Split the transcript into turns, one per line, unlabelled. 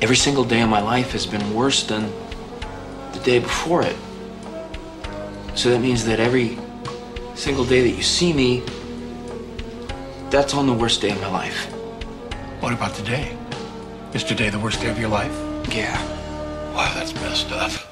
every single day of my life has been worse than the day before it. So that means that every single day that you see me, that's on the worst day of my life.
What about today? Is today the worst day of your life?
Yeah.
Wow, that's messed up.